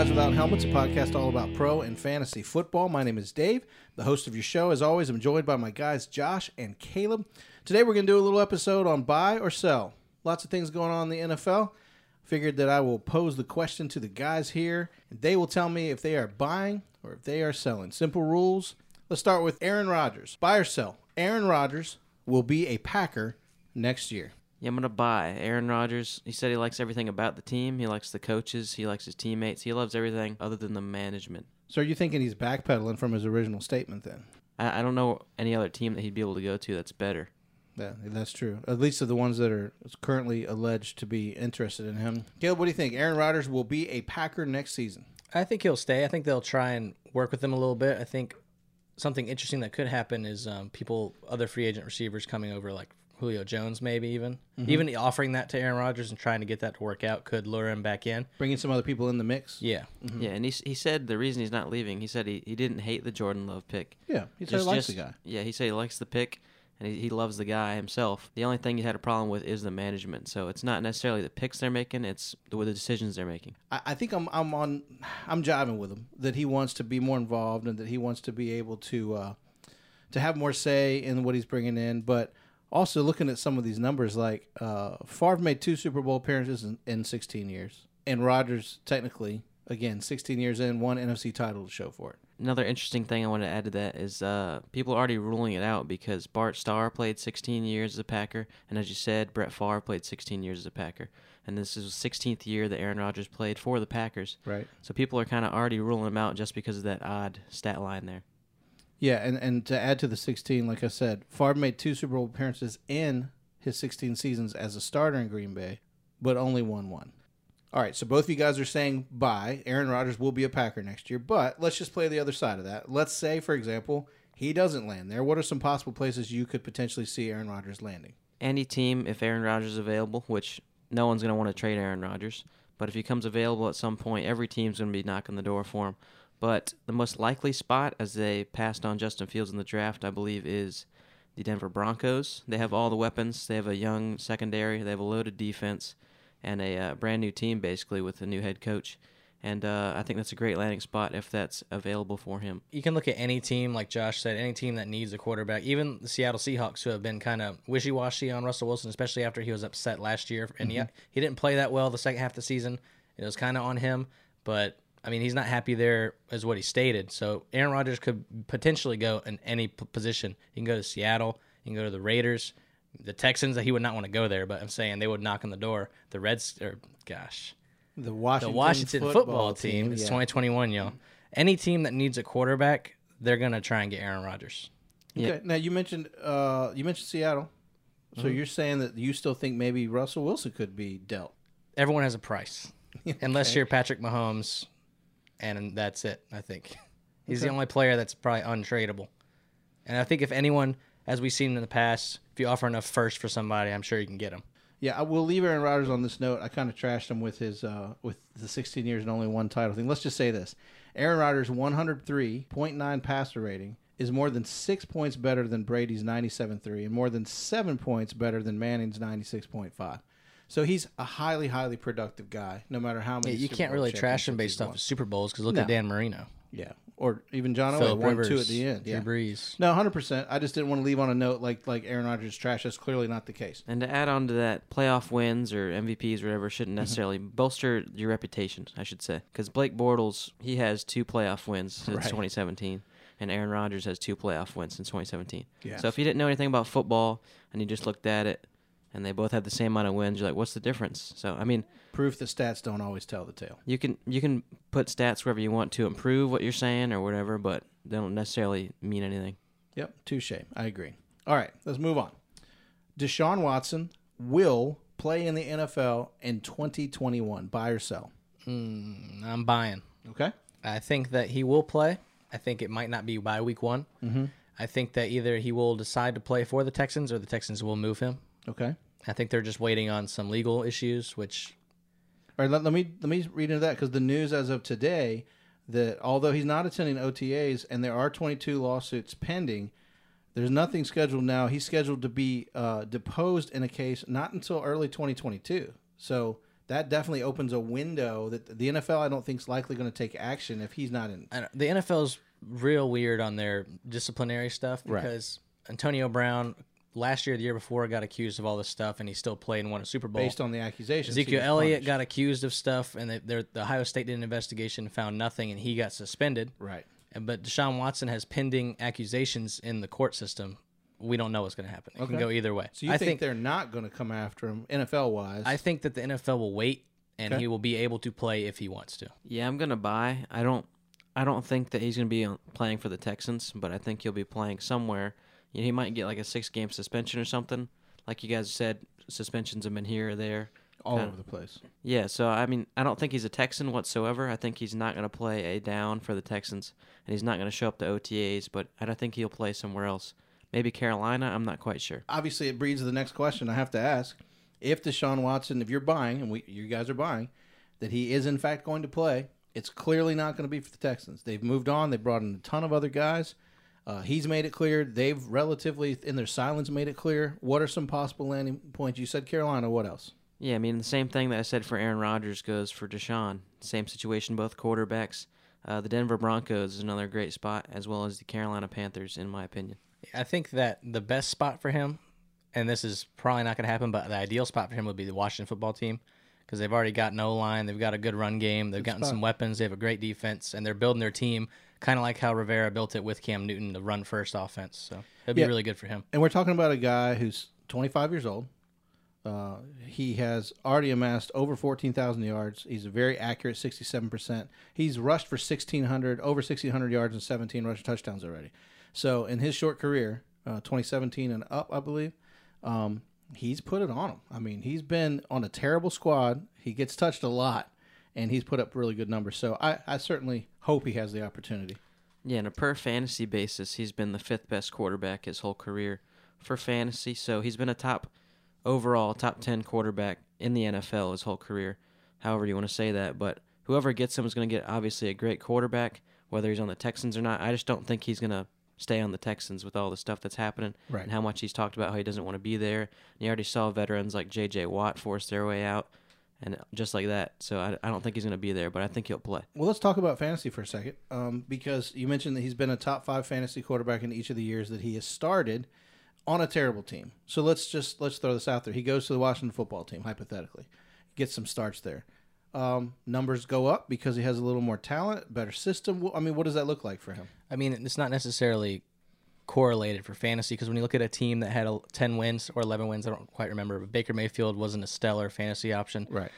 Guys Without Helmets, a podcast all about pro and fantasy football. My name is Dave, the host of your show. As always, I'm joined by my guys Josh and Caleb. Today we're going to do a little episode on buy or sell. Lots of things going on in the NFL. Figured that I will pose the question to the guys here, and they will tell me if they are buying or if they are selling. Simple rules. Let's start with Aaron Rodgers. Buy or sell? Aaron Rodgers will be a Packer next year. Yeah, I'm gonna buy Aaron Rodgers. He said he likes everything about the team. He likes the coaches. He likes his teammates. He loves everything other than the management. So are you thinking he's backpedaling from his original statement then? I, I don't know any other team that he'd be able to go to that's better. Yeah, that's true. At least of the ones that are currently alleged to be interested in him. Caleb, what do you think? Aaron Rodgers will be a Packer next season. I think he'll stay. I think they'll try and work with him a little bit. I think something interesting that could happen is um, people, other free agent receivers coming over, like Julio Jones, maybe even even offering that to Aaron Rodgers and trying to get that to work out could lure him back in. Bringing some other people in the mix. Yeah, Yeah, and he he said the reason he's not leaving. He said he, he didn't hate the Jordan Love pick. Yeah, he said he likes the guy. Yeah, he said he likes the pick and he, he loves the guy himself. The only thing he had a problem with is the management. So it's not necessarily the picks they're making; it's the, the decisions they're making. I, I think I'm I'm on I'm jiving with him that he wants to be more involved and that he wants to be able to uh, to have more say in what he's bringing in. But also looking at some of these numbers, like uh, Favre made two Super Bowl appearances in, in 16 years, and Rodgers technically again 16 years in one NFC title to show for it. Another interesting thing I want to add to that is uh, people are already ruling it out because Bart Starr played 16 years as a Packer, and as you said, Brett Favre played 16 years as a Packer, and this is the 16th year that Aaron Rodgers played for the Packers. Right. So people are kind of already ruling him out just because of that odd stat line there. Yeah, and, and to add to the 16, like I said, Favre made two Super Bowl appearances in his 16 seasons as a starter in Green Bay, but only won one. All right, so both of you guys are saying buy. Aaron Rodgers will be a Packer next year, but let's just play the other side of that. Let's say, for example, he doesn't land there. What are some possible places you could potentially see Aaron Rodgers landing? Any team, if Aaron Rodgers is available, which no one's going to want to trade Aaron Rodgers, but if he comes available at some point, every team's going to be knocking the door for him. But the most likely spot, as they passed on Justin Fields in the draft, I believe, is the Denver Broncos. They have all the weapons. They have a young secondary. They have a loaded defense and a uh, brand new team, basically, with a new head coach. And uh, I think that's a great landing spot if that's available for him. you can look at any team, like Josh said, any team that needs a quarterback. Even the Seattle Seahawks, who have been kind of wishy washy on Russell Wilson, especially after he was upset last year, and he he didn't play that well the second half of the season. It was kind of on him, but I mean, he's not happy there, is what he stated. So Aaron Rodgers could potentially go in any p- position. He can go to Seattle. He can go to the Raiders, the Texans. That He would not want to go there, but I'm saying they would knock on the door. The Reds, or gosh, The the Washington, Washington football, team. It's yeah. 2021, y'all. Any team that needs a quarterback, they're gonna try and get Aaron Rodgers. Okay, now you mentioned uh, you mentioned Seattle, so Mm-hmm. you're saying that you still think maybe Russell Wilson could be dealt. Everyone has a price, unless you're Patrick Mahomes, and that's it. I think he's the only player that's probably untradeable. And I think if anyone, as we've seen in the past, if you offer enough first for somebody, I'm sure you can get him. Yeah, I will leave Aaron Rodgers on this note. I kind of trashed him with his uh, with the 16 years and only one title thing. Let's just say this: Aaron Rodgers' 103.9 passer rating is more than six points better than Brady's 97.3, and more than seven points better than Manning's 96.5. So he's a highly, highly productive guy. No matter how Yeah, many, you Super can't Bowl really trash him based he's off of Super Bowls because look No. at Dan Marino, Yeah, or even John Elway Philip won Rivers, two at the end. Drew Yeah. Brees. No, hundred percent. I just didn't want to leave on a note like like Aaron Rodgers trash. That's clearly not the case. And to add on to that, playoff wins or MVPs or whatever shouldn't Mm-hmm. necessarily bolster your reputation, I should say. Because Blake Bortles, he has two playoff wins since Right. 2017, and Aaron Rodgers has two playoff wins since 2017. Yes. So if you didn't know anything about football and you just looked at it, and they both have the same amount of wins, you're like, what's the difference? So I mean, Proof that stats don't always tell the tale. you can you can put stats wherever you want to improve what you're saying or whatever, but they don't necessarily mean anything. Yep, touche. I agree. All right, let's move on. Deshaun Watson will play in the NFL in 2021. Buy or sell? Mm, I'm buying. Okay. I think that he will play. I think it might not be by week one. Mm-hmm. I think that either he will decide to play for the Texans or the Texans will move him. Okay. I think they're just waiting on some legal issues, which All right. Let, let me let me read into that because the news as of today that although he's not attending OTAs and there are 22 lawsuits pending, there's nothing scheduled now. He's scheduled to be uh, deposed in a case not until early 2022. So that definitely opens a window that the NFL I don't think is likely going to take action if he's not in. The NFL's real weird on their disciplinary stuff Right. because Antonio Brown last year, the year before, got accused of all this stuff, and he still played and won a Super Bowl. Based on the accusations, Ezekiel Elliott punished. got accused of stuff, and they, the Ohio State did an investigation, and found nothing, and he got suspended. right. And- But Deshaun Watson has pending accusations in the court system. We don't know what's going to happen. It Okay. can go either way. So you I think, think they're not going to come after him NFL wise? I think that the NFL will wait, and Okay. he will be able to play if he wants to. Yeah, I'm gonna buy. I don't. I don't think that he's gonna be uh, playing for the Texans, but I think he'll be playing somewhere. He might get like a six-game suspension or something. Like you guys said, suspensions have been here or there. all kinda- over the place. Yeah, so I mean, I don't think he's a Texan whatsoever. I think he's not going to play a down for the Texans, and he's not going to show up to OTAs. But I don't think he'll play somewhere else. Maybe Carolina. I'm not quite sure. Obviously, it breeds the next question I have to ask: If Deshaun Watson, if you're buying, and we, you guys are buying, that he is in fact going to play, it's clearly not going to be for the Texans. They've moved on. They brought in a ton of other guys. Uh, he's made it clear. They've relatively, in their silence, made it clear. What are some possible landing points? You said Carolina. What else? Yeah, I mean the same thing that I said for Aaron Rodgers goes for Deshaun. Same situation, both quarterbacks. Uh, the Denver Broncos is another great spot, as well as the Carolina Panthers, in my opinion. I think that the best spot for him, and this is probably not going to happen, but the ideal spot for him would be the Washington football team because they've already got no line, they've got a good run game, they've gotten spot. some weapons, they have a great defense, and they're building their team kind of like how Rivera built it with Cam Newton, the run first offense. So it'd be Yeah. really good for him. And we're talking about a guy who's 25 years old. Uh, he has already amassed over 14,000 yards. He's a very accurate 67%. He's rushed for 1,600, over 1,600 yards and 17 rushing touchdowns already. So in his short career, uh, 2017 and up, I believe, um, he's put it on him. I mean, he's been on a terrible squad. He gets touched a lot, and he's put up really good numbers. So I, I certainly hope he has the opportunity. Yeah, on a per fantasy basis, he's been the fifth best quarterback his whole career for fantasy. So he's been a top overall top 10 quarterback in the NFL his whole career. However you want to say that, but whoever gets him is going to get obviously a great quarterback whether he's on the Texans or not. I just don't think he's going to stay on the Texans with all the stuff that's happening Right. and how much he's talked about how he doesn't want to be there. And you already saw veterans like JJ Watt force their way out and just like that. So I, I don't think he's going to be there, but I think he'll play. Well, let's talk about fantasy for a second, um, because you mentioned that he's been a top five fantasy quarterback in each of the years that he has started on a terrible team. So let's just let's throw this out there. He goes to the Washington football team, hypothetically, gets some starts there. Um, numbers go up because he has a little more talent, better system. I mean, what does that look like for him? I mean, it's not necessarily correlated for fantasy because when you look at a team that had a, 10 wins or 11 wins, I don't quite remember, but Baker Mayfield wasn't a stellar fantasy option. Right.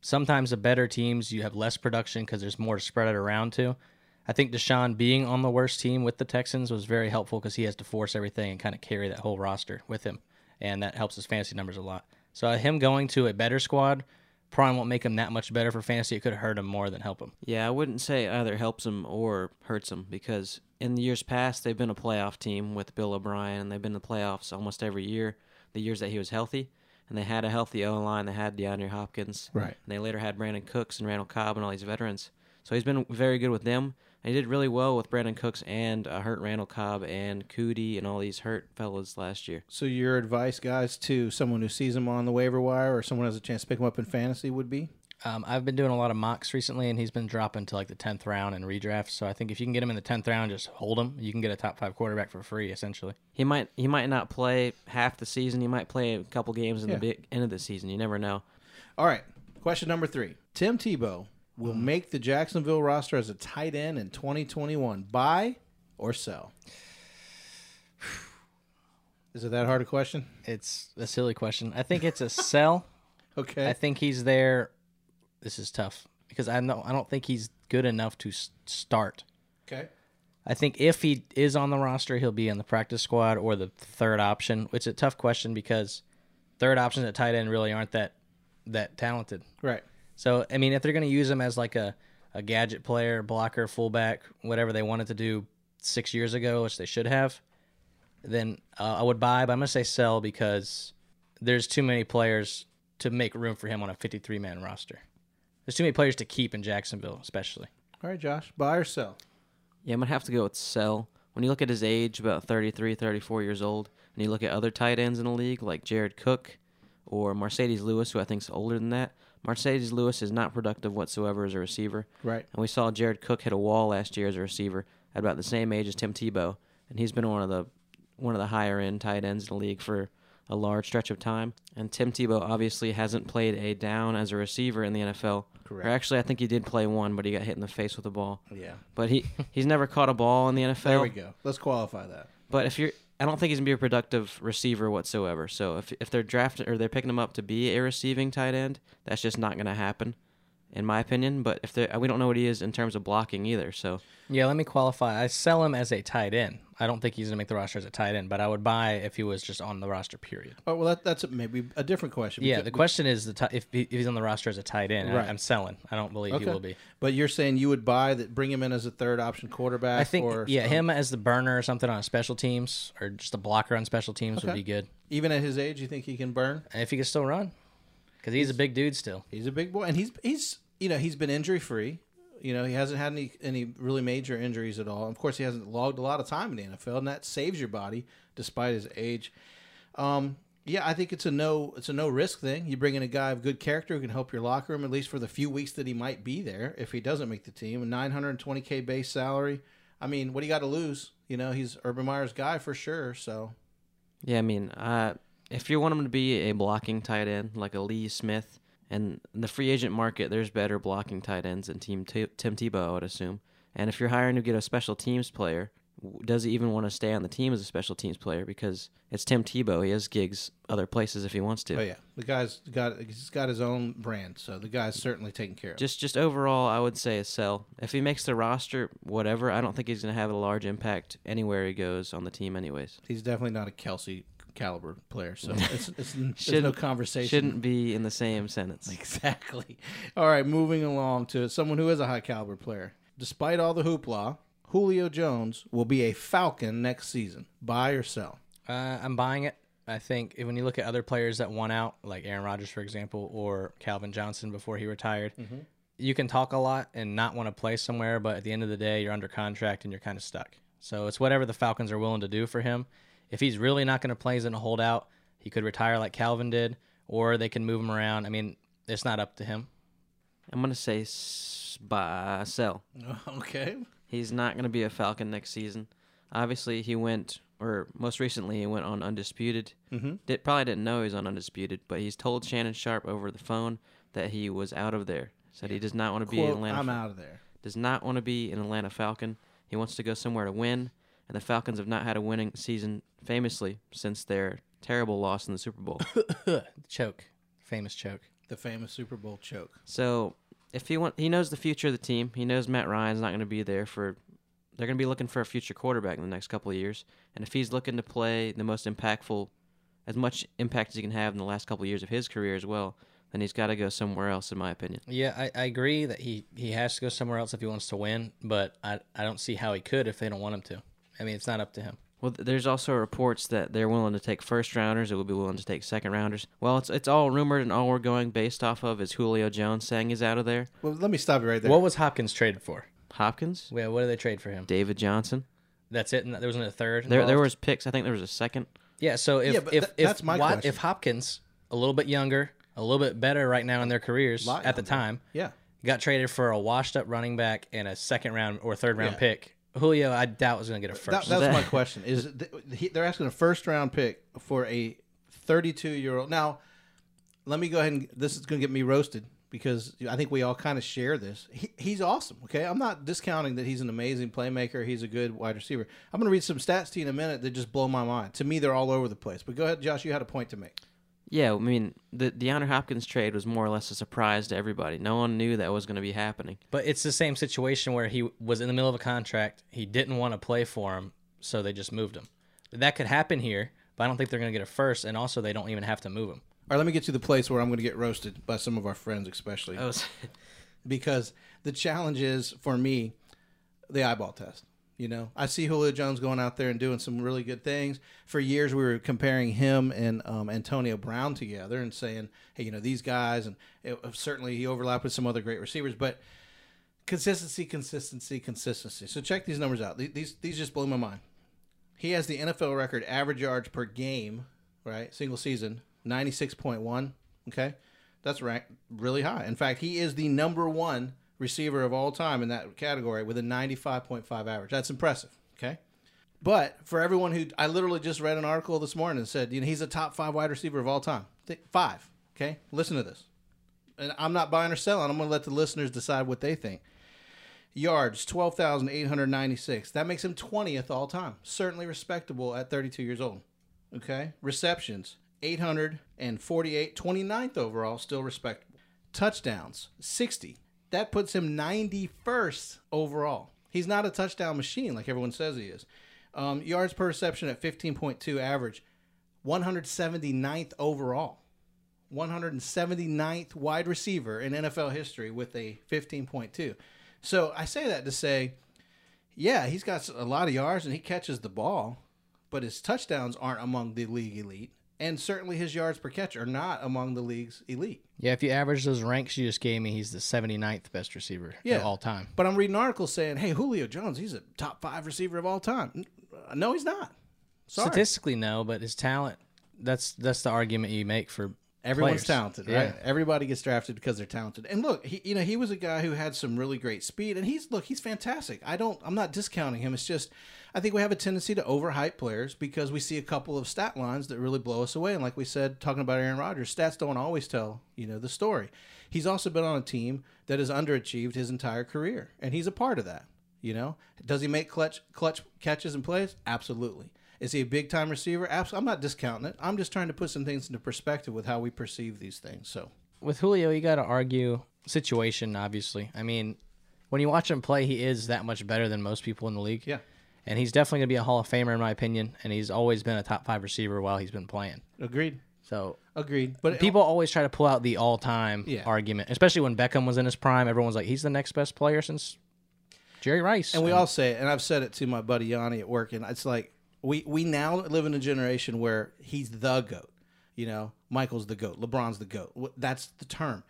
Sometimes the better teams, you have less production because there's more to spread it around to. I think Deshaun being on the worst team with the Texans was very helpful because he has to force everything and kind of carry that whole roster with him. And that helps his fantasy numbers a lot. So uh, him going to a better squad probably won't make him that much better for fantasy. It could hurt him more than help him. Yeah, I wouldn't say either helps him or hurts him because in the years past they've been a playoff team with Bill O'Brien and they've been in the playoffs almost every year. The years that he was healthy, and they had a healthy O line. They had DeAndre Hopkins, Right. And they later had Brandin Cooks and Randall Cobb and all these veterans. So he's been very good with them. And he did really well with Brandin Cooks and uh, hurt Randall Cobb and Coutee and all these hurt fellas last year. So your advice, guys, to someone who sees him on the waiver wire or someone has a chance to pick him up in fantasy would be Um, I've been doing a lot of mocks recently, and he's been dropping to like the tenth round in redrafts. So I think if you can get him in the tenth round, just hold him. You can get a top five quarterback for free, essentially. He might he might not play half the season. He might play a couple games in Yeah. the big end of the season. You never know. All right. Question number three. Tim Tebow will uh-huh. make the Jacksonville roster as a tight end in 2021. Buy or sell? Is it that hard a question? It's a silly question. I think it's a sell. Okay. I think he's there. This is tough because I know I don't think he's good enough to start. okay. I think if he is on the roster, he'll be in the practice squad or the third option. It's a tough question because third options at tight end really aren't that that talented. Right. So I mean, if they're going to use him as like a, a gadget player, blocker, fullback, whatever they wanted to do six years ago, which they should have, then uh, I would buy. But I'm going to say sell because there's too many players to make room for him on a 53 man roster. There's too many players to keep in Jacksonville, especially. All right, Josh. Buy or sell? Yeah, I'm going to have to go with Sell. When you look at his age, about 33, 34 years old, and you look at other tight ends in the league like Jared Cook or Marcedes Lewis, who I think is older than that, Marcedes Lewis is not productive whatsoever as a receiver. Right. And we saw Jared Cook hit a wall last year as a receiver at about the same age as Tim Tebow, and he's been one of the one of the higher end tight ends in the league for a large stretch of time. And Tim Tebow obviously hasn't played a down as a receiver in the NFL. Correct. Or actually, I think he did play one, but he got hit in the face with a ball. Yeah. But he he's never caught a ball in the NFL. There we go. Let's qualify that. But if you're, I don't think he's gonna be a productive receiver whatsoever. So if if they're drafting or they're picking him up to be a receiving tight end, that's just not gonna happen, in my opinion. But if they, uh, we don't know what he is in terms of blocking either. So Yeah, let me qualify. I sell him as a tight end. I don't think he's going to make the roster as a tight end, but I would buy if he was just on the roster, period. Oh well, that, that's a, maybe a different question. Yeah, Because- the question is the ti if, he, if he's on the roster as a tight end. Right. I, am selling. I don't believe he will be. But you're saying you would buy that, bring him in as a third option quarterback. I think, or yeah, him as the burner or something on special teams or just a blocker on special teams would be good. Even at his age, you think he can burn? And if he can still run, because he's, a big dude still. He's a big boy, and he's he's you know he's been injury free. You know he hasn't had any any really major injuries at all. Of course, he hasn't logged a lot of time in the NFL, and that saves your body despite his age. Um, yeah, I think it's a no it's a no risk thing. You bring in a guy of good character who can help your locker room at least for the few weeks that he might be there. If he doesn't make the team, a 920k base salary. I mean, what do you got to lose? You know, he's Urban Meyer's guy for sure. So yeah, I mean, uh, if you want him to be a blocking tight end like a Lee Smith, and in the free agent market, there's better blocking tight ends than Team T- Tim Tebow, I would assume. And if you're hiring to get a special teams player, does he even want to stay on the team as a special teams player? Because it's Tim Tebow. He has gigs other places if he wants to. Oh yeah, the guy's got he's got his own brand, so the guy's certainly taken care of. Just just overall, I would say a sell. If he makes the roster, whatever, I don't think he's going to have a large impact anywhere he goes on the team, anyways. he's definitely not a Kelce caliber player, so it's, it's there's no Shouldn't- conversation. Shouldn't be in the same sentence. exactly. All right, moving along to someone who is a high caliber player. Despite all the hoopla, Julio Jones will be a Falcon next season. Buy or sell? Uh, I'm buying it. I think when you look at other players that won out, like Aaron Rodgers, for example, or Calvin Johnson before he retired, you can talk a lot and not want to play somewhere, but at the end of the day, you're under contract and you're kind of stuck. So it's whatever the Falcons are willing to do for him. If he's really not going to play, he's going to hold out. He could retire like Calvin did, or they can move him around. I mean, it's not up to him. I'm going to say s- buy, sell. Okay. He's not going to be a Falcon next season. Obviously, he went, or most recently, he went on Undisputed. Mm-hmm. Did, probably didn't know he was on Undisputed, but he's told Shannon Sharpe over the phone that he was out of there. Said he does not want to be an Quote, Atlanta. I'm out of there. Does not want to be an Atlanta Falcon. He wants to go somewhere to win, and the Falcons have not had a winning season famously since their terrible loss in the Super Bowl. choke, famous choke. The famous Super Bowl choke. So if he want, he knows the future of the team. He knows Matt Ryan's not going to be there for. They're going to be looking for a future quarterback in the next couple of years, and if he's looking to play the most impactful, as much impact as he can have in the last couple of years of his career as well, then he's got to go somewhere else, in my opinion. Yeah, I, I agree that he, he has to go somewhere else if he wants to win, but I, I don't see how he could if they don't want him to. I mean, it's not up to him. Well, there's also reports that they're willing to take first rounders. It will be willing to take second rounders. Well, it's it's all rumored, and all we're going based off of is Julio Jones saying he's out of there. Well, let me stop you right there. What was Hopkins traded for? Hopkins, Yeah, what did they trade for him? David Johnson. That's it. And there wasn't a third. There there was picks. I think there was a second. Yeah. So if Yeah, but if tha- if that's my Wat- question. if Hopkins a little bit younger, a little bit better right now in their careers Lot at the younger. time, yeah. got traded for a washed up running back and a second round or third round Yeah. pick. Julio, I doubt was going to get a That, first. that's That- my question. Is th- he, they're asking a first round pick for a 32 year old? Now, let me go ahead and this is going to get me roasted because I think we all kind of share this. He, he's awesome. Okay, I'm not discounting that he's an amazing playmaker. He's a good wide receiver. I'm going to read some stats to you in a minute that just blow my mind. To me, they're all over the place. But go ahead, Josh. You had a point to make. Yeah, I mean, the DeAndre Hopkins trade was more or less a surprise to everybody. No one knew that was going to be happening. But it's the same situation where he was in the middle of a contract. He didn't want to play for him, so they just moved him. That could happen here, but I don't think they're going to get a first, and also they don't even have to move him. All right, let me get to the place where I'm going to get roasted by some of our friends, especially. Oh, because the challenge is for me the eyeball test. You know, I see Julio Jones going out there and doing some really good things. For years, we were comparing him and um, Antonio Brown together and saying, "Hey, you know, these guys." And it, certainly, he overlapped with some other great receivers, but consistency, consistency, consistency. So check these numbers out. These these, these just blew my mind. He has the NFL record average yards per game, right? Single season, ninety six point one. Okay, That's ranked really high. In fact, he is the number one receiver of all time in that category with a 95.5 average. That's impressive. Okay. But for everyone who, I literally just read an article this morning that said, you know, he's a top five wide receiver of all time. Five. Okay. Listen to this. And I'm not buying or selling. I'm going to let the listeners decide what they think. Yards, 12,896. That makes him 20th all time. Certainly respectable at 32 years old. Okay. Receptions, 848, 29th overall, still respectable. Touchdowns, 60. That puts him 91st overall. He's not a touchdown machine like everyone says he is. Um, yards per reception at 15.2 average, 179th overall. 179th wide receiver in NFL history with a 15.2. So I say that to say, yeah, he's got a lot of yards and he catches the ball, but his touchdowns aren't among the league elite. And certainly his yards per catch are not among the league's elite. Yeah, if you average those ranks you just gave me, he's the 79th best receiver Yeah. of all time. But I'm reading articles saying, hey, Julio Jones, he's a top five receiver of all time. Uh, no, he's not. Sorry. Statistically, no, but his talent, that's that's the argument you make for Everyone's players. talented, right? Yeah. Everybody gets drafted because they're talented. And look, he, you know, he was a guy who had some really great speed, and he's look, he's fantastic. I don't, I'm not discounting him. It's just, I think we have a tendency to overhype players because we see a couple of stat lines that really blow us away. And like we said, talking about Aaron Rodgers, stats don't always tell you know the story. He's also been on a team that has underachieved his entire career, and he's a part of that. You know, does he make clutch clutch catches and plays? Absolutely. Is he a big time receiver? Absolutely. I'm not discounting it. I'm just trying to put some things into perspective with how we perceive these things. So with Julio, you got to argue situation. Obviously, I mean, when you watch him play, he is that much better than most people in the league. yeah, and he's definitely gonna be a Hall of Famer in my opinion. And he's always been a top five receiver while he's been playing. agreed, So agreed. But people always try to pull out the all-time Yeah. argument, especially when Beckham was in his prime. Everyone's like, he's the next best player since Jerry Rice. and we all say it, and I've said it to my buddy Yanni at work, and it's like we we now live in a generation where he's the goat. You know, Michael's the goat, LeBron's the goat. That's the term.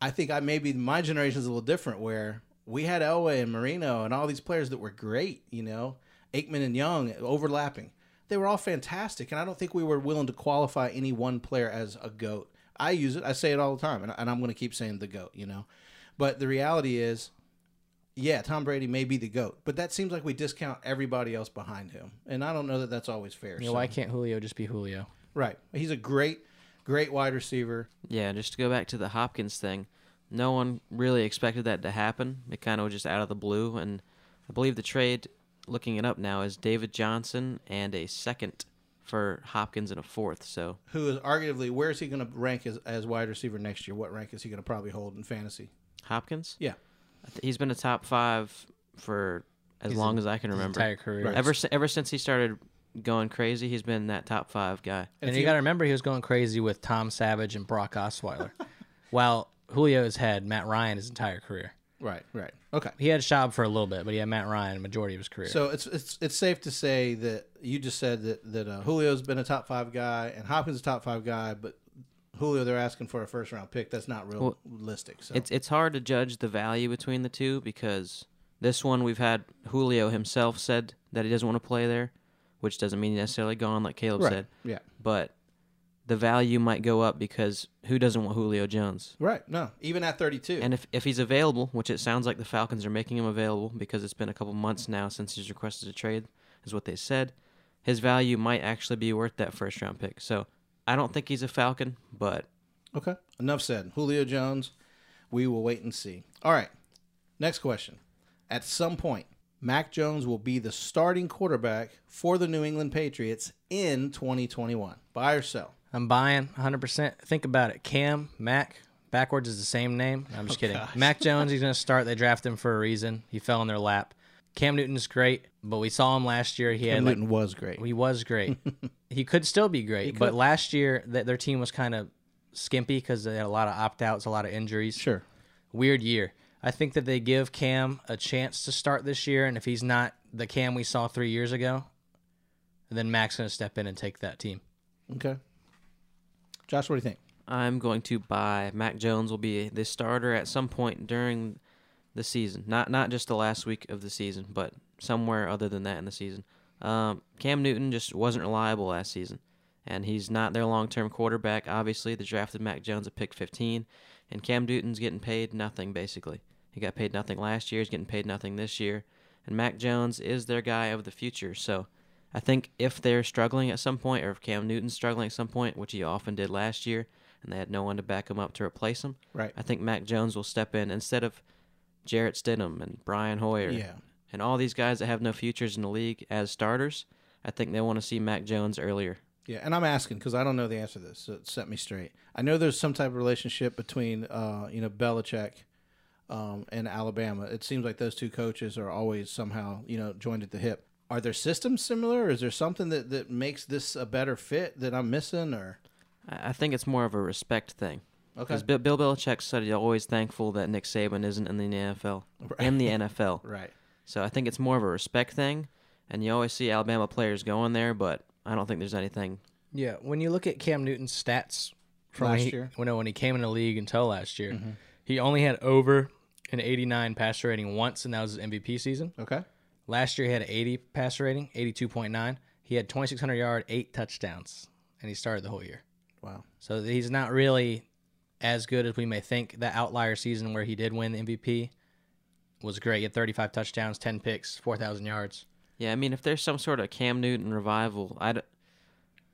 I think I maybe my generation is a little different where we had Elway and Marino and all these players that were great. You know, Aikman and Young overlapping. They were all fantastic, and I don't think we were willing to qualify any one player as a goat. I use it. I say it all the time, and, and I'm going to keep saying the goat. You know, but the reality is yeah, Tom Brady may be the GOAT, but that seems like we discount everybody else behind him. And I don't know that that's always fair. You know, so- why can't Julio just be Julio? Right. He's a great, great wide receiver. Yeah, just to go back to the Hopkins thing, no one really expected that to happen. It kind of was just out of the blue, and I believe the trade, looking it up now, is David Johnson and a second for Hopkins and a fourth. So Who is arguably, where is he going to rank as, as wide receiver next year? What rank is he going to probably hold in fantasy? Hopkins, Yeah. I th- he's been a top five for as His long as I can remember. entire career. Right. Ever ever since he started going crazy, he's been that top five guy. And if you you- got to remember, he was going crazy with Tom Savage and Brock Osweiler, while Julio has had Matt Ryan his entire career. Right, right. Okay. He had Schaub for a little bit, but he had Matt Ryan majority of his career. So it's it's it's safe to say that you just said that that uh, Julio's been a top five guy and Hopkins a top five guy, but Julio they're asking for a first round pick. That's not Well, realistic. So It's it's hard to judge the value between the two because this one we've had Julio himself said that he doesn't want to play there, which doesn't mean he's necessarily gone like Caleb right. said. Yeah. But the value might go up because who doesn't want Julio Jones? Right. No. Even at 32. And if, if he's available, which it sounds like the Falcons are making him available because it's been a couple months now since he's requested a trade, is what they said, his value might actually be worth that first round pick. So I don't think he's a Falcon, but Okay. Enough said. Julio Jones, we will wait and see. All right. Next question. At some point, Mac Jones will be the starting quarterback for the New England Patriots in 2021. Buy or sell? I'm buying 100%. Think about it. Cam, Mac, backwards is the same name. I'm just oh, kidding. Mac Jones, he's going to start. They drafted him for a reason. He fell in their lap. Cam Newton's great, but we saw him last year. He had Cam like Newton was great. He was great. he could still be great, but last year that their team was kind of skimpy because they had a lot of opt outs, a lot of injuries. Sure. Weird year. I think that they give Cam a chance to start this year, and if he's not the Cam we saw three years ago, then Mac's going to step in and take that team. Okay. Josh, what do you think? I'm going to buy Mac Jones will be the starter at some point during the season. Not not just the last week of the season, but somewhere other than that in the season. Um, Cam Newton just wasn't reliable last season, and he's not their long-term quarterback. Obviously, they drafted Mac Jones at pick 15, and Cam Newton's getting paid nothing basically. He got paid nothing last year. He's getting paid nothing this year, and Mac Jones is their guy of the future. So, I think if they're struggling at some point, or if Cam Newton's struggling at some point, which he often did last year, and they had no one to back him up to replace him, Right. I think Mac Jones will step in instead of Jarrett Stidham and Brian Hoyer Yeah. and all these guys that have no futures in the league as starters. I think they want to see Mac Jones earlier. Yeah, and I'm asking because I don't know the answer to this. So set me straight. I know there's some type of relationship between, uh, you know, Belichick um, and Alabama. It seems like those two coaches are always somehow, you know, joined at the hip. Are their systems similar? Or is there something that, that makes this a better fit that I'm missing? Or I think it's more of a respect thing. Okay, Because Bill, Bill Belichick said he's always thankful that Nick Saban isn't in the NFL. In the NFL. right? So I think it's more of a respect thing. And you always see Alabama players going there, but I don't think there's anything. Yeah, when you look at Cam Newton's stats from Last when he, year? Mm-hmm. when, when he came in the league until last year, he only had over an 89 passer rating once, and that was his MVP season. Okay, Last year he had an 80 passer rating, 82.9. He had 2,600 yard, eight touchdowns, and he started the whole year. wow. So he's not really as good as we may think. That outlier season where he did win the MVP was great. He had 35 touchdowns, 10 picks, 4,000 yards. Yeah, I mean, if there's some sort of Cam Newton revival, I d-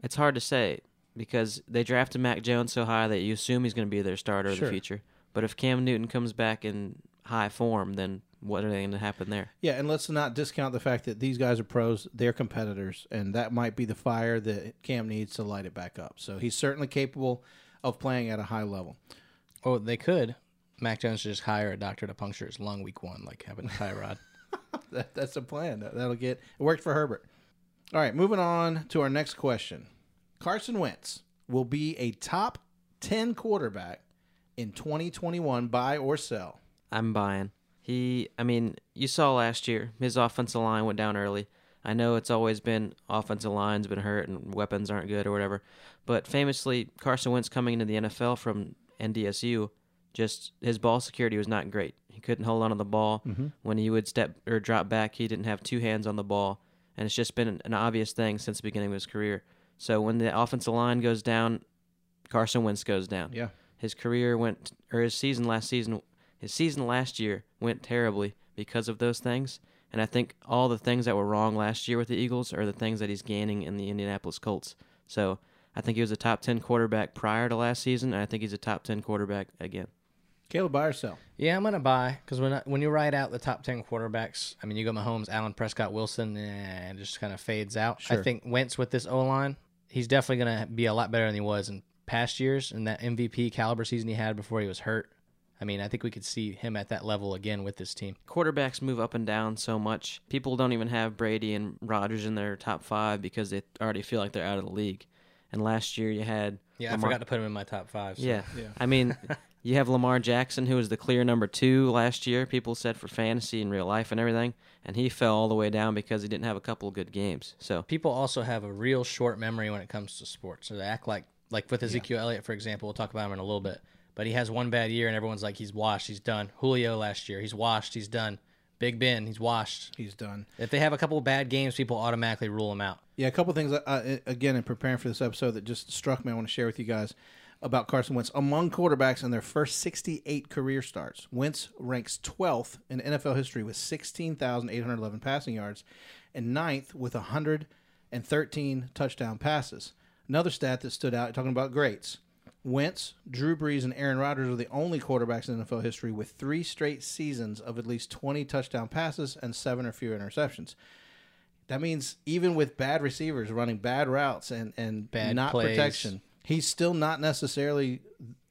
it's hard to say because they drafted Mac Jones so high that you assume he's going to be their starter of Sure. the future. But if Cam Newton comes back in high form, then what are they going to happen there? Yeah, and let's not discount the fact that these guys are pros, they're competitors, and that might be the fire that Cam needs to light it back up. So he's certainly capable of playing at a high level. Oh, they could. Mac Jones should just hire a doctor to puncture his lung week one, like having a Tyrod. That, that's a plan. That, that'll get it worked for Herbert. All right, moving on to our next question. Carson Wentz will be a top 10 quarterback in 2021 buy or sell. I'm buying. He, I mean, you saw last year his offensive line went down early. I know it's always been offensive line's been hurt and weapons aren't good or whatever, but famously Carson Wentz coming into the NFL from NDSU, just his ball security was not great. He couldn't hold on to the ball mm-hmm. when he would step or drop back. He didn't have two hands on the ball, and it's just been an, an obvious thing since the beginning of his career. So when the offensive line goes down, Carson Wentz goes down Yeah. his career went or his season last season his season last year went terribly because of those things and i think all the things that were wrong last year with the eagles are the things that he's gaining in the indianapolis colts so i think he was a top 10 quarterback prior to last season and i think he's a top 10 quarterback again Caleb, buy or sell? yeah, I'm gonna buy because when I, when you write out the top ten quarterbacks, I mean you go Mahomes, Allen, Prescott, Wilson, and it just kind of fades out. Sure. I think Wentz with this O line, he's definitely gonna be a lot better than he was in past years and that MVP caliber season he had before he was hurt. I mean, I think we could see him at that level again with this team. quarterbacks move up and down so much people don't even have brady and Rodgers in their top five because they already feel like they're out of the league and last year you had Yeah, Lamar- I forgot to put him in my top five. so- Yeah. Yeah. I mean, you have Lamar Jackson, who was the clear number two last year, people said for fantasy and real life and everything, and he fell all the way down because he didn't have a couple of good games. So, people also have a real short memory when it comes to sports. So they act like like with Ezekiel Elliott, for example. We'll talk about him in a little bit. But he has one bad year, and everyone's like, he's washed, he's done. Julio last year, he's washed, he's done. Big Ben, he's washed. He's done. If they have a couple of bad games, people automatically rule him out. Yeah, a couple things, uh, uh, again, in preparing for this episode that just struck me, I want to share with you guys about Carson Wentz. Among quarterbacks in their first 68 career starts, Wentz ranks 12th in NFL history with 16,811 passing yards and ninth with 113 touchdown passes. Another stat that stood out, talking about greats. Wentz, Drew Brees, and Aaron Rodgers are the only quarterbacks in NFL history with three straight seasons of at least 20 touchdown passes and seven or fewer interceptions. That means even with bad receivers running bad routes and, and Bad not plays. protection, he's still not necessarily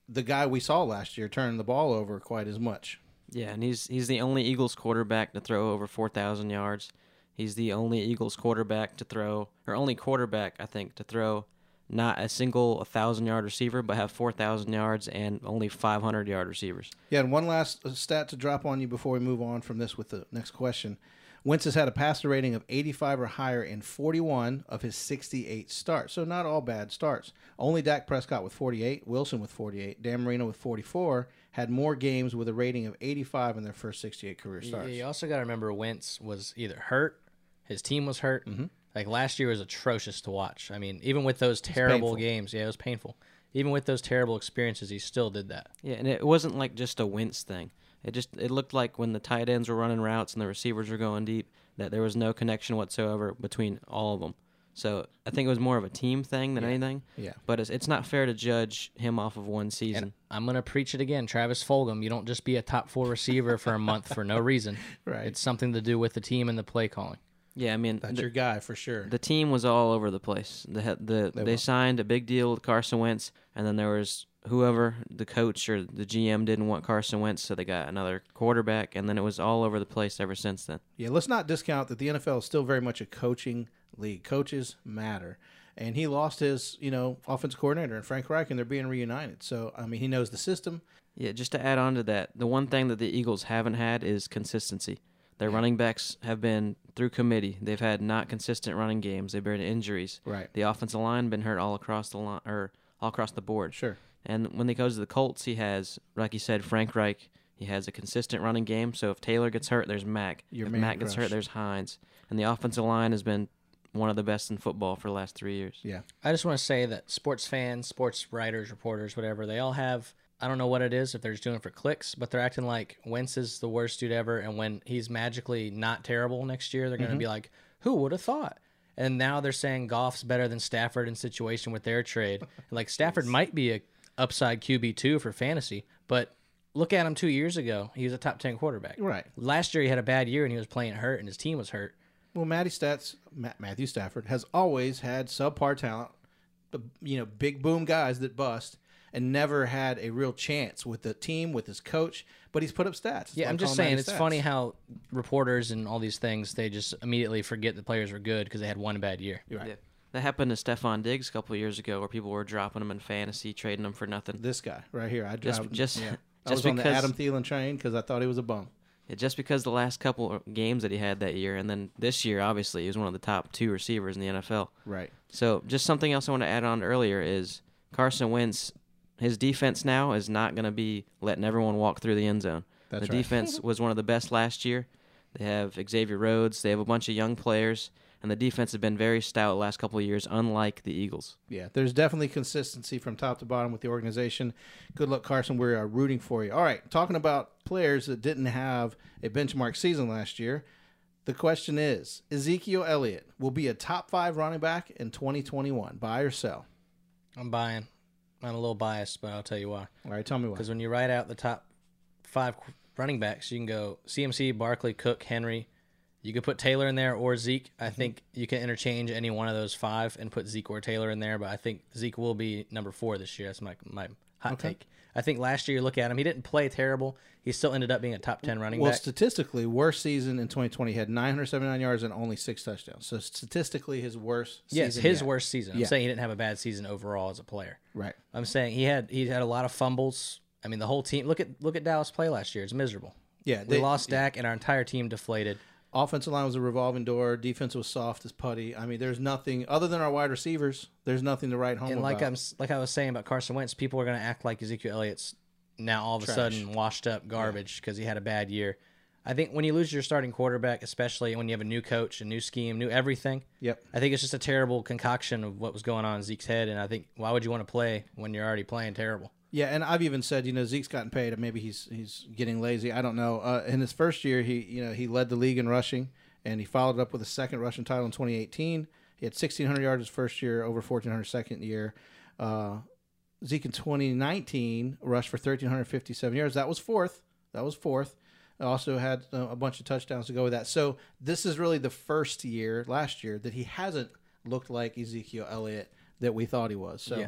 the guy we saw last year turning the ball over quite as much. yeah, and he's he's the only Eagles quarterback to throw over 4,000 yards. He's the only Eagles quarterback to throw, or only quarterback, I think, to throw not a single 1,000 yard receiver, but have 4,000 yards and only 500 yard receivers. Yeah, and one last uh, stat to drop on you before we move on from this with the next question. Wentz has had a passer rating of 85 or higher in 41 of his 68 starts. So not all bad starts. Only Dak Prescott with 48, Wilson with 48, Dan Marino with 44 had more games with a rating of 85 in their first 68 career starts. You also got to remember Wentz was either hurt, his team was hurt. Mm-hmm. Like last year was atrocious to watch. I mean, even with those terrible games, yeah, it was painful. Even with those terrible experiences, he still did that. Yeah, and it wasn't like just a Wentz thing. It just it looked like when the tight ends were running routes and the receivers were going deep that there was no connection whatsoever between all of them. So I think it was more of a team thing than anything. Yeah. But it's it's not fair to judge him off of one season. And I'm gonna preach it again, Travis Fulgham. You don't just be a top four receiver for a month for no reason. Right. It's something to do with the team and the play calling. Yeah, I mean That's the, your guy for sure. the team was all over the place. The the They they, signed a big deal with Carson Wentz, and then there was whoever the coach or the GM didn't want Carson Wentz, so they got another quarterback, and then it was all over the place ever since then. Yeah, let's not discount that the NFL is still very much a coaching league. Coaches matter. And he lost his, you know, offensive coordinator and Frank Reich, and they're being reunited. So, I mean, he knows the system. Yeah, just to add on to that, the one thing that the Eagles haven't had is consistency. Their running backs have been through committee. They've had not consistent running games. They've been injuries. Right. The offensive line been hurt all across the line or all across the board. Sure. And when he goes to the Colts, he has, like you said, Frank Reich. He has a consistent running game. So if Taylor gets hurt, there's Mack. Your if man Mack gets hurt, there's Hines. And the offensive line has been one of the best in football for the last three years. Yeah. I just want to say that sports fans, sports writers, reporters, whatever, they all have. I don't know what it is if they're just doing it for clicks, but they're acting like Wentz is the worst dude ever, and when he's magically not terrible next year, they're going to mm-hmm. be like, "Who would have thought?" And now they're saying Goff's better than Stafford in situation with their trade. like Stafford might be a upside QB two for fantasy, but look at him two years ago; he was a top ten quarterback. Right. Last year he had a bad year and he was playing hurt, and his team was hurt. Well, Matty Stats, Ma- Matthew Stafford has always had subpar talent, you know, big boom guys that bust, and never had a real chance with the team, with his coach. But he's put up stats. That's Yeah, I'm just saying it's Stats. funny how reporters and all these things they just immediately forget the players were good because they had one bad year. You're right. Yeah. That happened to Stefon Diggs a couple of years ago where people were dropping him in fantasy, trading him for nothing. This guy right here, I Just- drive, just- yeah. I just was on the Adam Thielen train because I thought he was a bum. Yeah, just because the last couple of games that he had that year, and then this year, obviously, he was one of the top two receivers in the NFL. Right. So, just something else I want to add on earlier is Carson Wentz. His defense now is not going to be letting everyone walk through the end zone. That's the right. defense was one of the best last year. They have Xavier Rhodes. They have a bunch of young players, and the defense has been very stout the last couple of years, unlike the Eagles. Yeah, there's definitely consistency from top to bottom with the organization. Good luck, Carson. We are rooting for you. All right, talking about players that didn't have a benchmark season last year. The question is Ezekiel Elliott will be a top five running back in 2021. Buy or sell? I'm buying. I'm a little biased, but I'll tell you why. All right, tell me why. Because when you write out the top five running backs, you can go CMC, Barkley, Cook, Henry. You could put Taylor in there or Zeke. I mm-hmm. think you can interchange any one of those five and put Zeke or Taylor in there. But I think Zeke will be number four this year. That's my my hot take. I think last year you look at him, he didn't play terrible. He still ended up being a top ten running back. Well, back. statistically, worst season in 2020 he had 979 yards and only six touchdowns. So statistically, his worst. yes, his yet. worst season. I'm Yeah. saying he didn't have a bad season overall as a player. Right. I'm saying he had he had a lot of fumbles. I mean, the whole team. Look at look at Dallas play last year. It's miserable. Yeah, We they- lost Dak, and our entire team deflated. Offensive line was a revolving door. Defense was soft as putty. I mean, there's nothing other than our wide receivers. There's nothing to write home And about. like I'm like I was saying about Carson Wentz, people are going to act like Ezekiel Elliott's now all of a sudden washed up garbage because he had a bad year. I think when you lose your starting quarterback, especially when you have a new coach, a new scheme, new everything, Yep. I think it's just a terrible concoction of what was going on in Zeke's head. And I think why would you want to play when you're already playing terrible? Yeah, and I've even said, you know, Zeke's gotten paid, and maybe he's he's getting lazy. I don't know. Uh, in his first year, he you know he led the league in rushing, and he followed up with a second rushing title in 2018. He had 1,600 yards his first year, over 1,400 second year. Uh, Zeke in 2019 rushed for 1,357 yards. That was fourth. That was fourth. Also had uh, a bunch of touchdowns to go with that. So this is really the first year last year that he hasn't looked like Ezekiel Elliott that we thought he was. So Yeah.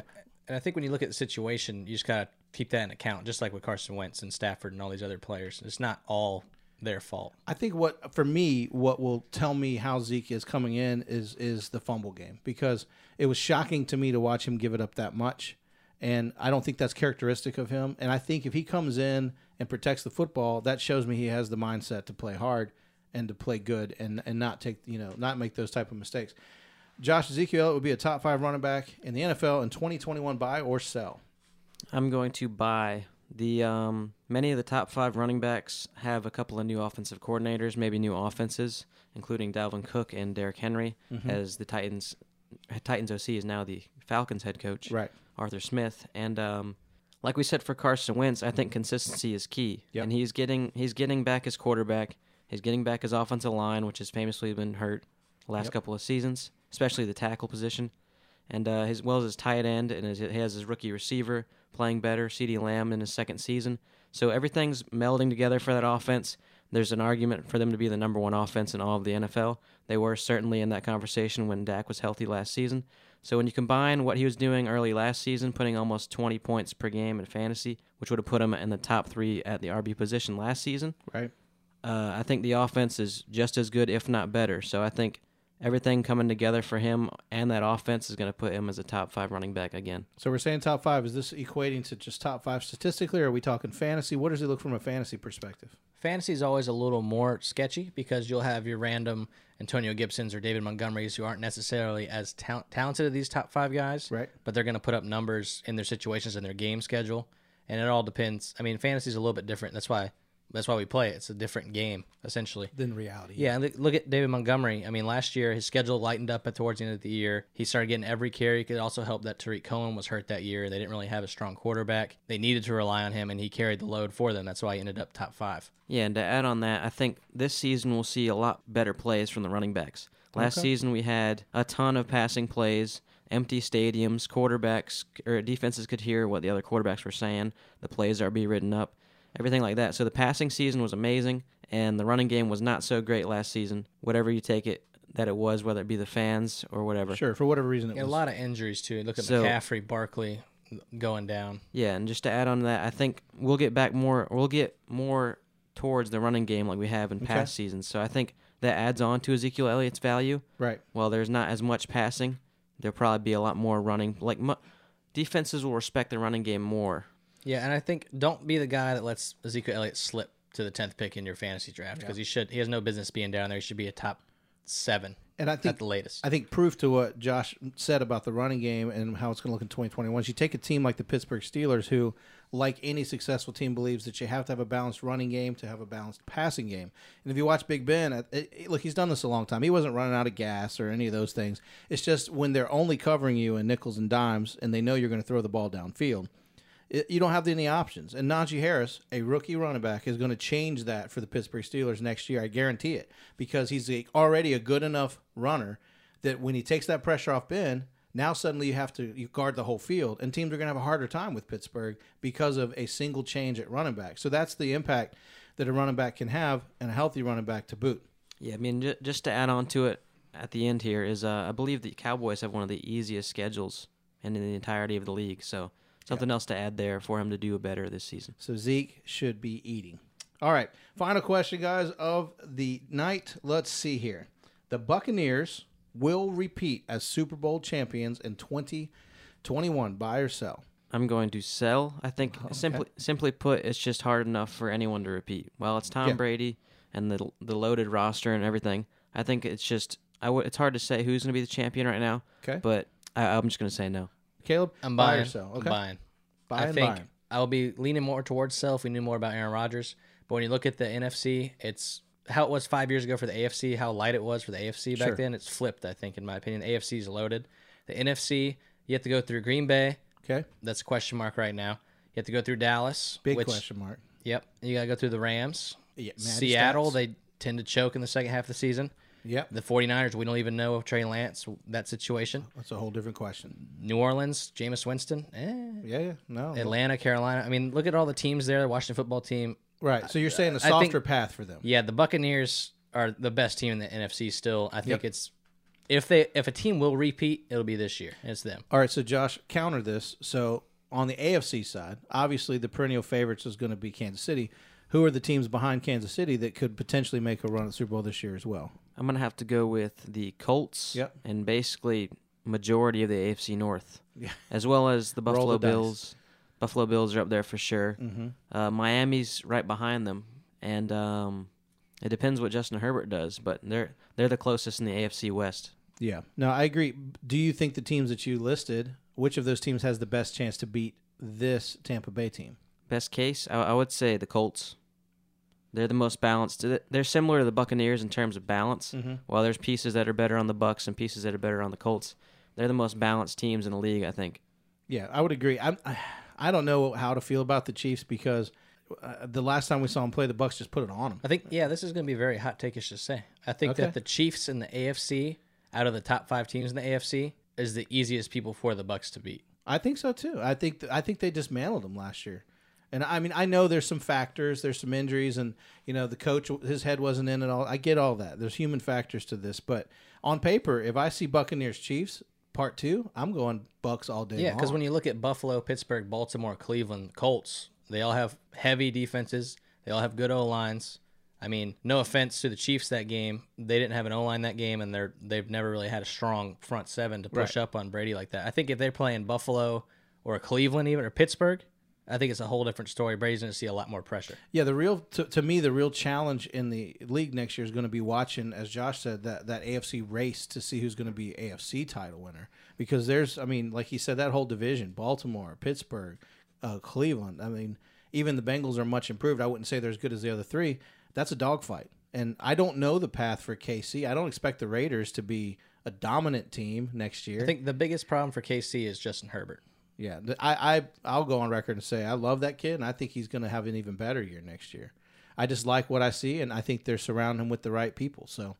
And I think when you look at the situation, you just got to keep that in account, just like with Carson Wentz and Stafford and all these other players. It's not all their fault. I think what for me, what will tell me how Zeke is coming in is is the fumble game because it was shocking to me to watch him give it up that much, and I don't think that's characteristic of him. And I think if he comes in and protects the football, that shows me he has the mindset to play hard and to play good and and not take you know not make those type of mistakes. Josh Ezekiel would be a top five running back in the NFL in 2021. Buy or sell? I'm going to buy the um, Many of the top five running backs have a couple of new offensive coordinators, maybe new offenses, including Dalvin Cook and Derrick Henry, Mm-hmm. as the Titans Titans OC is now the Falcons head coach, Right. Arthur Smith, and um, like we said for Carson Wentz, I think consistency is key, Yep. and he's getting he's getting back his quarterback, he's getting back his offensive line, which has famously been hurt the last Yep. couple of seasons, especially the tackle position, and uh, as well as his tight end, and his, he has his rookie receiver playing better, CeeDee Lamb in his second season. So everything's melding together for that offense. There's an argument for them to be the number one offense in all of the NFL. They were certainly in that conversation when Dak was healthy last season. So when you combine what he was doing early last season, putting almost 20 points per game in fantasy, which would have put him in the top three at the RB position last season, Right. uh, I think the offense is just as good, if not better. So I think everything coming together for him and that offense is going to put him as a top five running back again. So we're saying top five. Is this equating to just top five statistically, or are we talking fantasy? What does it look from a fantasy perspective? Fantasy is always a little more sketchy because you'll have your random Antonio Gibsons or David Montgomerys who aren't necessarily as ta- talented as these top five guys, Right. But they're going to put up numbers in their situations in their game schedule, and it all depends. I mean, fantasy is a little bit different. That's why that's why we play it. It's a different game essentially. Than reality. Yeah, and look- look at David Montgomery. I mean, last year his schedule lightened up at towards the end of the year. He started getting every carry. It also helped that Tarik Cohen was hurt that year. They didn't really have a strong quarterback. They needed to rely on him, and he carried the load for them. That's why he ended up top five. Yeah, and to add on that, I think this season we'll see a lot better plays from the running backs. Last Okay. season we had a ton of passing plays, empty stadiums, quarterbacks or defenses could hear what the other quarterbacks were saying, the plays are being written up, everything like that. So the passing season was amazing, and the running game was not so great last season. Whatever you take it that it was, whether it be the fans or whatever. Sure. For whatever reason, it Yeah, a lot of injuries too. Look at So- McCaffrey, Barkley going down. Yeah, and just to add on to that, I think we'll get back more. We'll get more towards the running game like we have in Okay. past seasons. So I think that adds on to Ezekiel Elliott's value. Right. While there's not as much passing, there'll probably be a lot more running. Like mu- defenses will respect the running game more. Yeah, and I think don't be the guy that lets Ezekiel Elliott slip to the tenth pick in your fantasy draft because he should. He has no business being down there. He should be a top seven And I think at the latest. I think proof to what Josh said about the running game and how it's going to look in 2021. You take a team like the Pittsburgh Steelers, who, like any successful team, believes that you have to have a balanced running game to have a balanced passing game. And if you watch Big Ben, it, it- look, he's done this a long time. He wasn't running out of gas or any of those things. It's just when they're only covering you in nickels and dimes, and they know you're going to throw the ball downfield. You don't have any options. And Najee Harris, a rookie running back, is going to change that for the Pittsburgh Steelers next year. I guarantee it because he's a, already a good enough runner that when he takes that pressure off Ben, now suddenly you have to you guard the whole field, and teams are going to have a harder time with Pittsburgh because of a single change at running back. So that's the impact that a running back can have, and a healthy running back to boot. Yeah, I mean, j- just to add on to it at the end here is uh, I believe the Cowboys have one of the easiest schedules in the entirety of the league. So something else to add there for him to do a better this season. So Zeke should be eating. All right. Final question, guys, of the night. Let's see here. The Buccaneers will repeat as Super Bowl champions in 2021. Buy or sell? I'm going to sell. I think oh, simply simply put, it's just hard enough for anyone to repeat. Well, it's Tom Yeah. Brady and the the loaded roster and everything. I think it's just I w- it's hard to say who's going to be the champion right now. Okay. But I, I'm just going to say no. Caleb? I'm buy buying. or sell? I'm buying. Buy I think buy. I'll be leaning more towards sell if we knew more about Aaron Rodgers. But when you look at the NFC, it's how it was five years ago for the AFC, how light it was for the AFC back Sure. then. It's flipped, I think, in my opinion. AFC is loaded. The NFC, you have to go through Green Bay. Okay. That's a question mark right now. You have to go through Dallas. Big which, question mark. Yep. You got to go through the Rams. Yeah, Seattle, stats. they tend to choke in the second half of the season. Yep. The 49ers, we don't even know of Trey Lance, that situation. That's a whole different question. New Orleans, Jameis Winston. Eh. Yeah, yeah. No. Atlanta, Carolina. I mean, look at all the teams there. The Washington football team. Right. So you're saying a I think- softer path for them. Yeah, the Buccaneers are the best team in the NFC still. I think Yep. it's if they if a team will repeat, it'll be this year. It's them. All right, so Josh, counter this. So on the AFC side, obviously the perennial favorites is going to be Kansas City. Who are the teams behind Kansas City that could potentially make a run at Super Bowl this year as well? I'm going to have to go with the Colts Yep. and basically majority of the AFC North, Yeah. as well as the Buffalo the dice. Bills. Buffalo Bills are up there for sure. Mm-hmm. Uh, Miami's right behind them, and um, it depends what Justin Herbert does, but they're they're the closest in the AFC West. Yeah. No, I agree. Do you think the teams that you listed, which of those teams has the best chance to beat this Tampa Bay team? best case, I, I would say the Colts. They're the most balanced. They're similar to the Buccaneers in terms of balance. Mm-hmm. While there's pieces that are better on the Bucks and pieces that are better on the Colts, they're the most balanced teams in the league. I think. Yeah, I would agree. I'm, I I don't know how to feel about the Chiefs because uh, the last time we saw them play, the Bucks just put it on them. I think yeah, this is going to be very hot takeish to say. I think Okay. that the Chiefs in the AFC, out of the top five teams in the AFC, is the easiest people for the Bucks to beat. I think so too. I think I think they dismantled them last year. And I mean, I know there's some factors, there's some injuries, and you know the coach, his head wasn't in at all. I get all that. There's human factors to this, but on paper, if I see Buccaneers Chiefs part two, I'm going Bucks all day. Yeah, because when you look at Buffalo, Pittsburgh, Baltimore, Cleveland, Colts, they all have heavy defenses. They all have good O lines. I mean, no offense to the Chiefs that game, they didn't have an O line that game, and they're they've never really had a strong front seven to push Right. up on Brady like that. I think if they're playing Buffalo or Cleveland even or Pittsburgh, I think it's a whole different story. Brady's going to see a lot more pressure. Yeah, the real to, to me the real challenge in the league next year is going to be watching, as Josh said, that that AFC race to see who's going to be AFC title winner. Because there's, I mean, like he said, that whole division: Baltimore, Pittsburgh, uh, Cleveland. I mean, even the Bengals are much improved. I wouldn't say they're as good as the other three. That's a dogfight, and I don't know the path for KC. I don't expect the Raiders to be a dominant team next year. I think the biggest problem for KC is Justin Herbert. Yeah, I, I I'll go on record and say I love that kid, and I think he's going to have an even better year next year. I just like what I see, and I think they're surrounding him with the right people. So,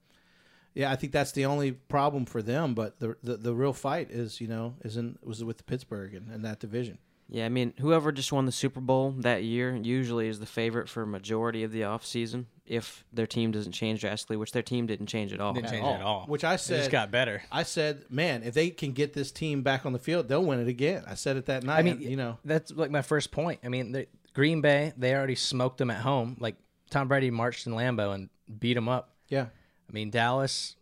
yeah, I think that's the only problem for them. But the the, the real fight is you know is in was with Pittsburgh and, and that division. Yeah, I mean, whoever just won the Super Bowl that year usually is the favorite for majority of the offseason if their team doesn't change drastically, which their team didn't change at all. Didn't change it at all. Which I It said just got better. I said, man, if they can get this team back on the field, they'll win it again. I said it that night. I mean, you know, that's like my first point. I mean, the, Green Bay, they already smoked them at home. Like Tom Brady marched in Lambeau and beat them up. yeah, I mean, Dallas,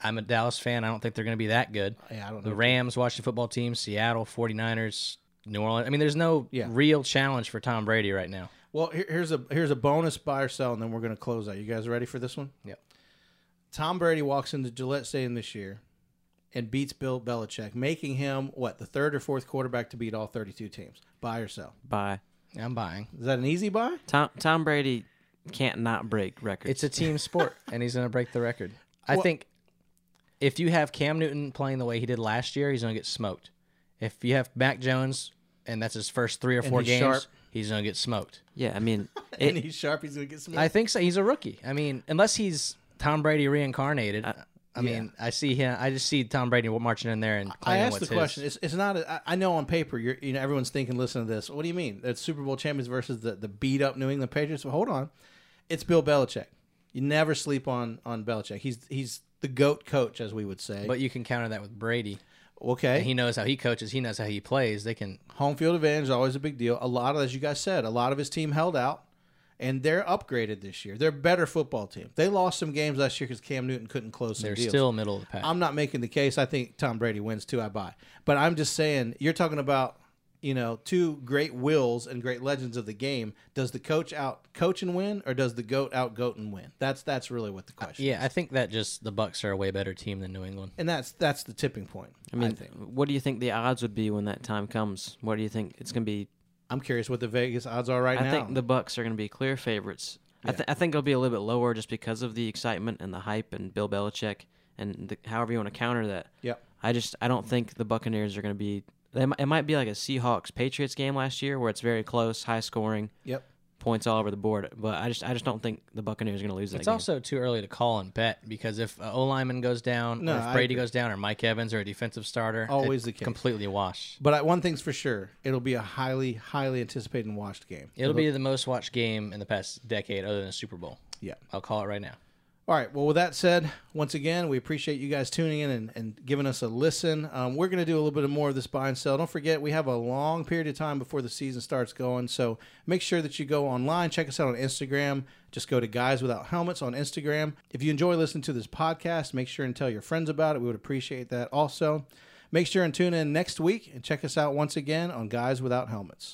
I'm a Dallas fan. I don't think they're going to be that good. yeah, I don't know. The Rams, Washington football team, Seattle, 49ers, New Orleans. I mean, there's no Yeah. real challenge for Tom Brady right now. Well, here, here's a here's a bonus buy or sell, and then we're going to close out. You guys ready for this one? Yep. Tom Brady walks into Gillette Stadium this year and beats Bill Belichick, making him what the third or fourth quarterback to beat all 32 teams. Buy or sell? Buy. I'm buying. Is that an easy buy? Tom Tom Brady can't not break records. It's a team sport, and he's going to break the record. I Well- think if you have Cam Newton playing the way he did last year, he's going to get smoked. If you have Mac Jones, and that's his first three or four games, sharp. He's going to get smoked. yeah, I mean, and he's sharp. He's to get smoked. I think so. He's a rookie. I mean, unless he's Tom Brady reincarnated. Uh, I, yeah. mean, I see him. I just see Tom Brady marching in there and I asked the his. question. It's, it's not. A, I I know on paper, you're you know everyone's thinking. Listen to this. What do you mean? It's Super Bowl champions versus the the beat up New England Patriots. Well, hold on. It's Bill Belichick. You never sleep on on Belichick. He's he's the goat coach, as we would say. But you can counter that with Brady. Okay, He knows how he coaches. He knows how he plays. They can. home field advantage is always a big deal. A lot of, as you guys said, a lot of his team held out, and they're upgraded this year. They're a better football team. They lost some games last year because Cam Newton couldn't close They're deals. still middle of the pack. I'm not making the case. I think Tom Brady wins too. I buy, but I'm just saying you're talking about you know two great wills and great legends of the game. Does the coach out coach and win, or does the goat out goat and win? That's that's really what the uh, question. yeah, I think that just the Bucks are a way better team than New England. and that's that's the tipping point. I mean, think. what do you think the odds would be when that time comes? What do you think it's going to be? I'm curious what the Vegas odds are right I now. I think the Bucks are going to be clear favorites. I, th- I think it'll be a little bit lower just because of the excitement and the hype and Bill Belichick and the, however you want to counter that. Yep. I just I don't think the Buccaneers are going to be. They, it might be like a Seahawks Patriots game last year where it's very close, high scoring, Yep. points all over the board. But I just I just don't think the Buccaneers are going to lose that game. It's game. also too early to call and bet because if uh, O lineman goes down, No, or if I Brady agree. goes down, or Mike Evans or a defensive starter, Always it the case. completely wash. But I, one thing's for sure, it'll be a highly highly anticipated and watched game. It'll be the most watched game in the past decade, other than the Super Bowl. Yeah. I'll call it right now. All right. Well, with that said, once again, we appreciate you guys tuning in and, and giving us a listen. Um, we're going to do a little bit more of this buy and sell. Don't forget, we have a long period of time before the season starts going. So make sure that you go online. Check us out on Instagram. Just go to Guys Without Helmets on Instagram. If you enjoy listening to this podcast, make sure and tell your friends about it. We would appreciate that also. Make sure and tune in next week and check us out once again on Guys Without Helmets.